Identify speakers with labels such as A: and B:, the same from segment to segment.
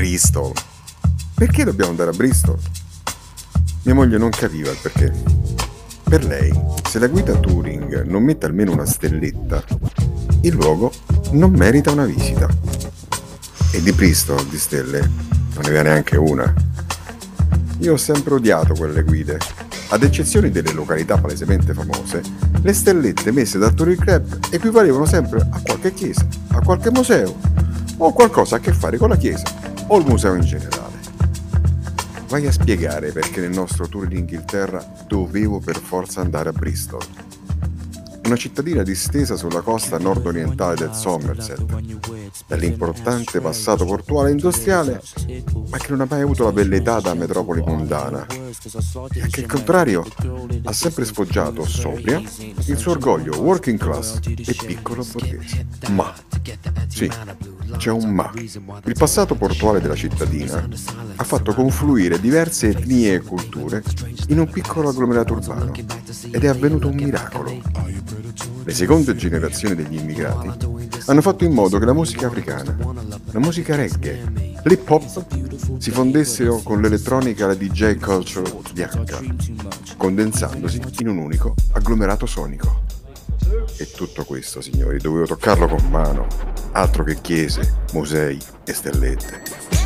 A: Bristol. Perché dobbiamo andare a Bristol? Mia moglie non capiva il perché. Per lei, se la guida Touring non mette almeno una stelletta, il luogo non merita una visita. E di Bristol, di stelle, non ne aveva neanche una. Io ho sempre odiato quelle guide. Ad eccezione delle località palesemente famose, le stellette messe dal Touring Club equivalevano sempre a qualche chiesa, a qualche museo o qualcosa a che fare con la chiesa o il museo in generale. Vai a spiegare perché nel nostro tour in Inghilterra dovevo per forza andare a Bristol. Una cittadina distesa sulla costa nord-orientale del Somerset, dall'importante passato portuale e industriale, ma che non ha mai avuto la bellezza da metropoli mondana, e che al contrario ha sempre sfoggiato sobria il suo orgoglio working class e piccolo borghese. Ma, sì, c'è un ma. Il passato portuale della cittadina ha fatto confluire diverse etnie e culture in un piccolo agglomerato urbano ed è avvenuto un miracolo. Le seconde generazioni degli immigrati hanno fatto in modo che la musica africana, la musica reggae, l'hip hop si fondessero con l'elettronica e la DJ culture bianca, condensandosi in un unico agglomerato sonico. E tutto questo, signori, dovevo toccarlo con mano, altro che chiese, musei e stellette.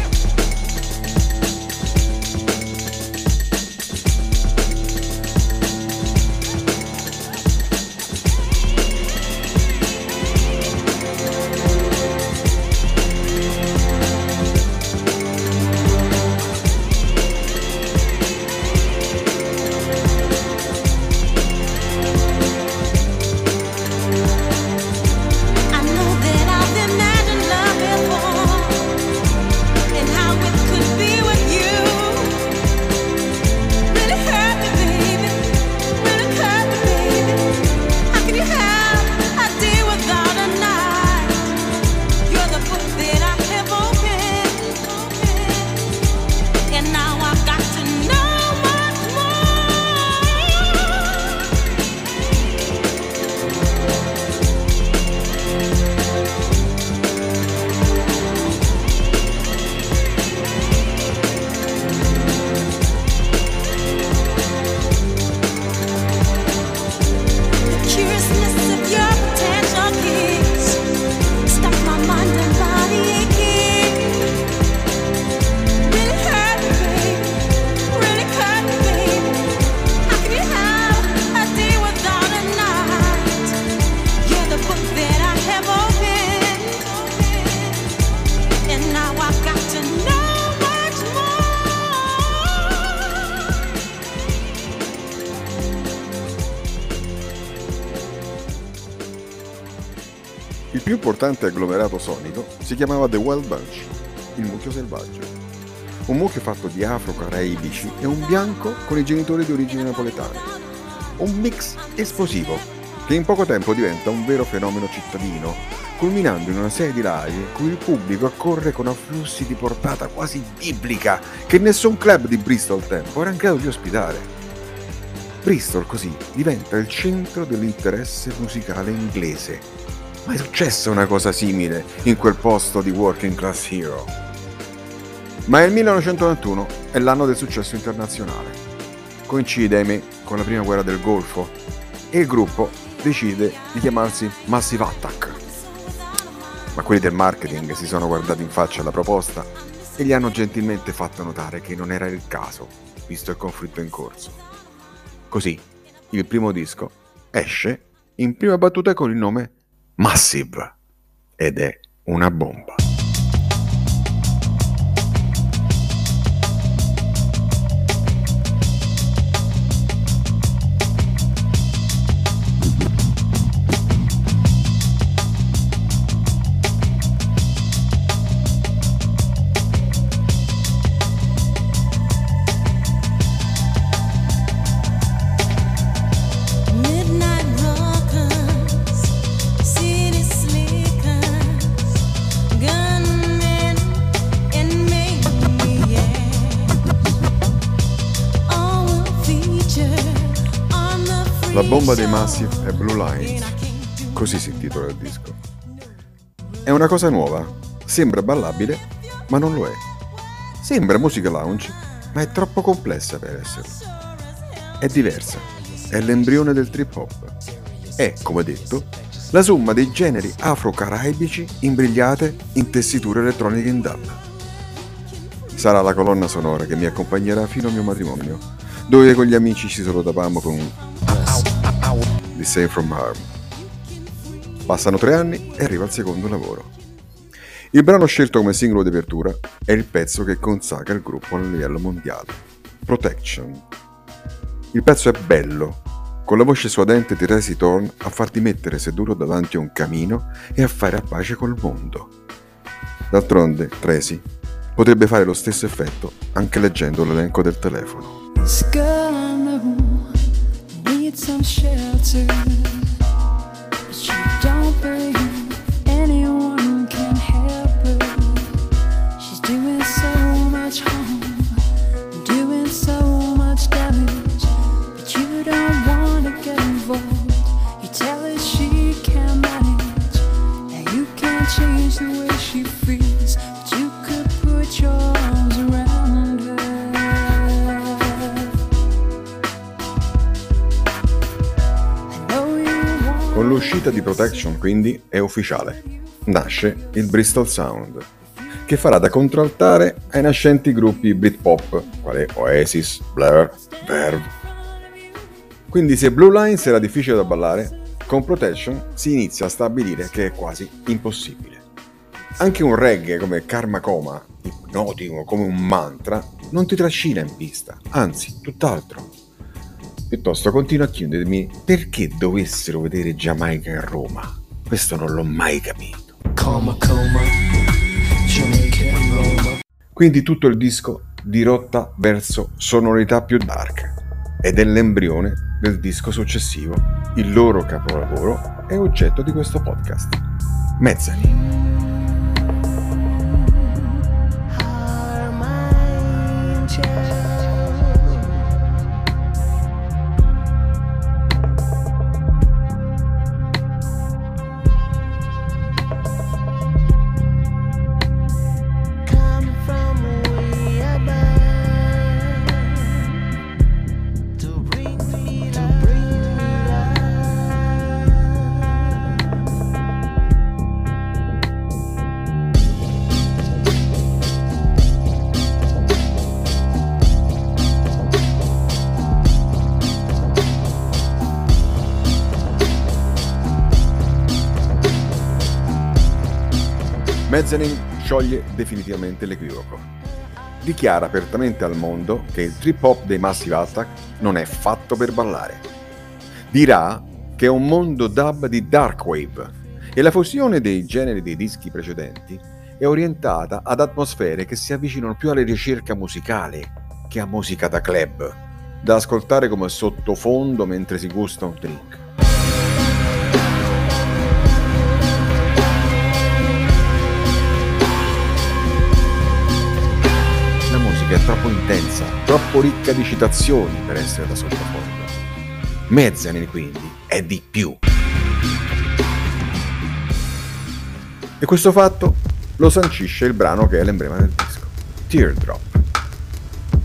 A: Più importante agglomerato sonico si chiamava The Wild Bunch, il mucchio selvaggio. Un mucchio fatto di afro-caraibici e un bianco con i genitori di origine napoletana. Un mix esplosivo che in poco tempo diventa un vero fenomeno cittadino, culminando in una serie di live cui il pubblico accorre con afflussi di portata quasi biblica che nessun club di Bristol tempo era in grado di ospitare. Bristol così diventa il centro dell'interesse musicale inglese Mai successa una cosa simile in quel posto di Working Class Hero. Ma il 1991 è l'anno del successo internazionale. Coincide, ahimè, con la prima guerra del Golfo e il gruppo decide di chiamarsi Massive Attack. Ma quelli del marketing si sono guardati in faccia alla proposta e gli hanno gentilmente fatto notare che non era il caso, visto il conflitto in corso. Così, il primo disco esce in prima battuta con il nome Massive ed è una bomba. La bomba dei Massive è Blue Lines, così si intitola il disco. È una cosa nuova, sembra ballabile, ma non lo è. Sembra musica lounge, ma è troppo complessa per esserlo. È diversa, è l'embrione del trip hop. È, come detto, la somma dei generi afro-caraibici imbrigliate in tessiture elettroniche in dub. Sarà la colonna sonora che mi accompagnerà fino al mio matrimonio, dove con gli amici ci salutavamo con The Same From Harm. Passano tre anni e arriva il secondo lavoro. Il brano scelto come singolo di apertura è il pezzo che consacra il gruppo a livello mondiale, Protection. Il pezzo è bello, con la voce suadente di Tracy Thorn a farti mettere seduto davanti a un camino e a fare a pace col mondo. D'altronde, Tracy potrebbe fare lo stesso effetto anche leggendo l'elenco del telefono.
B: some shelter, but you don't believe anyone can help her. She's doing so much harm, doing so much damage, but you don't want to get involved. You tell her she can manage, and you can't change the way.
A: Con l'uscita di Protection quindi è ufficiale. Nasce il Bristol Sound, che farà da contraltare ai nascenti gruppi Britpop, quali Oasis, Blur, Verve. Quindi se Blue Lines era difficile da ballare, con Protection si inizia a stabilire che è quasi impossibile. Anche un reggae come Karma Coma, ipnotico come un mantra, non ti trascina in pista, anzi, tutt'altro Piuttosto continuo a chiedermi perché dovessero vedere Giamaica a Roma. Questo non l'ho mai capito. Coma, coma, Quindi tutto il disco dirotta verso sonorità più dark ed è l'embrione del disco successivo. Il loro capolavoro è oggetto di questo podcast. Mezzani. Mezzanine scioglie definitivamente l'equivoco. Dichiara apertamente al mondo che il trip hop dei Massive Attack non è fatto per ballare. Dirà che è un mondo dub di dark wave e la fusione dei generi dei dischi precedenti è orientata ad atmosfere che si avvicinano più alla ricerca musicale che a musica da club, da ascoltare come sottofondo mentre si gusta un drink. È troppo intensa, troppo ricca di citazioni per essere da sottofondo. Mezzanine quindi è di più. E questo fatto lo sancisce il brano che è l'emblema del disco, Teardrop.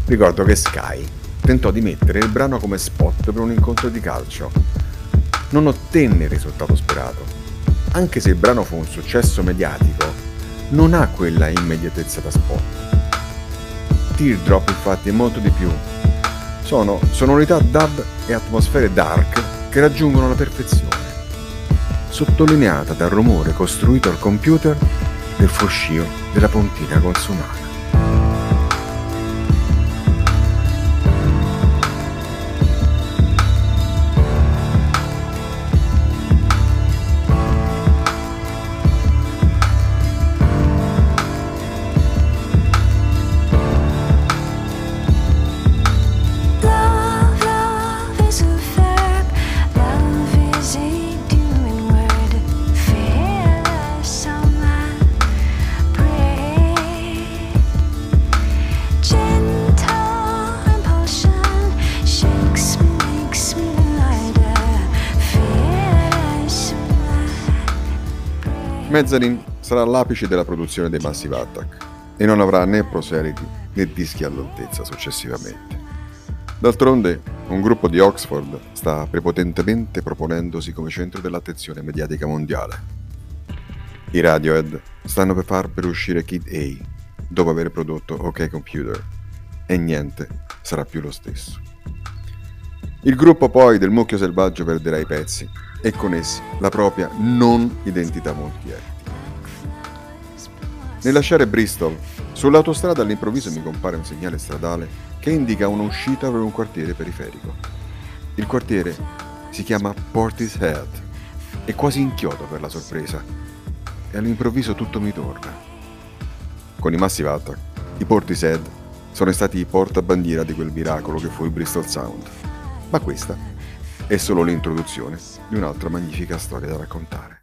A: Ricordo che Sky tentò di mettere il brano come spot per un incontro di calcio. Non ottenne il risultato sperato. Anche se il brano fu un successo mediatico, non ha quella immediatezza da spot Teardrop infatti è molto di più. Sono sonorità dub e atmosfere dark che raggiungono la perfezione, sottolineata dal rumore costruito al computer del fruscio della pontina consumata. Mezzanine sarà l'apice della produzione dei Massive Attack. e non avrà né proseliti né dischi all'altezza successivamente. D'altronde, un gruppo di Oxford sta prepotentemente proponendosi come centro dell'attenzione mediatica mondiale. I Radiohead stanno per far per uscire Kid A, dopo aver prodotto OK Computer, e niente sarà più lo stesso. Il gruppo poi del mucchio selvaggio perderà i pezzi e con essi la propria non identità multietnica. Nel lasciare Bristol, sull'autostrada all'improvviso mi compare un segnale stradale che indica un'uscita per un quartiere periferico. Il quartiere si chiama Portishead. È quasi inchiodo per la sorpresa. E all'improvviso tutto mi torna. Con i Massive Attack, i Portishead sono stati i portabandiera di quel miracolo che fu il Bristol Sound. Ma questa è solo l'introduzione di un'altra magnifica storia da raccontare.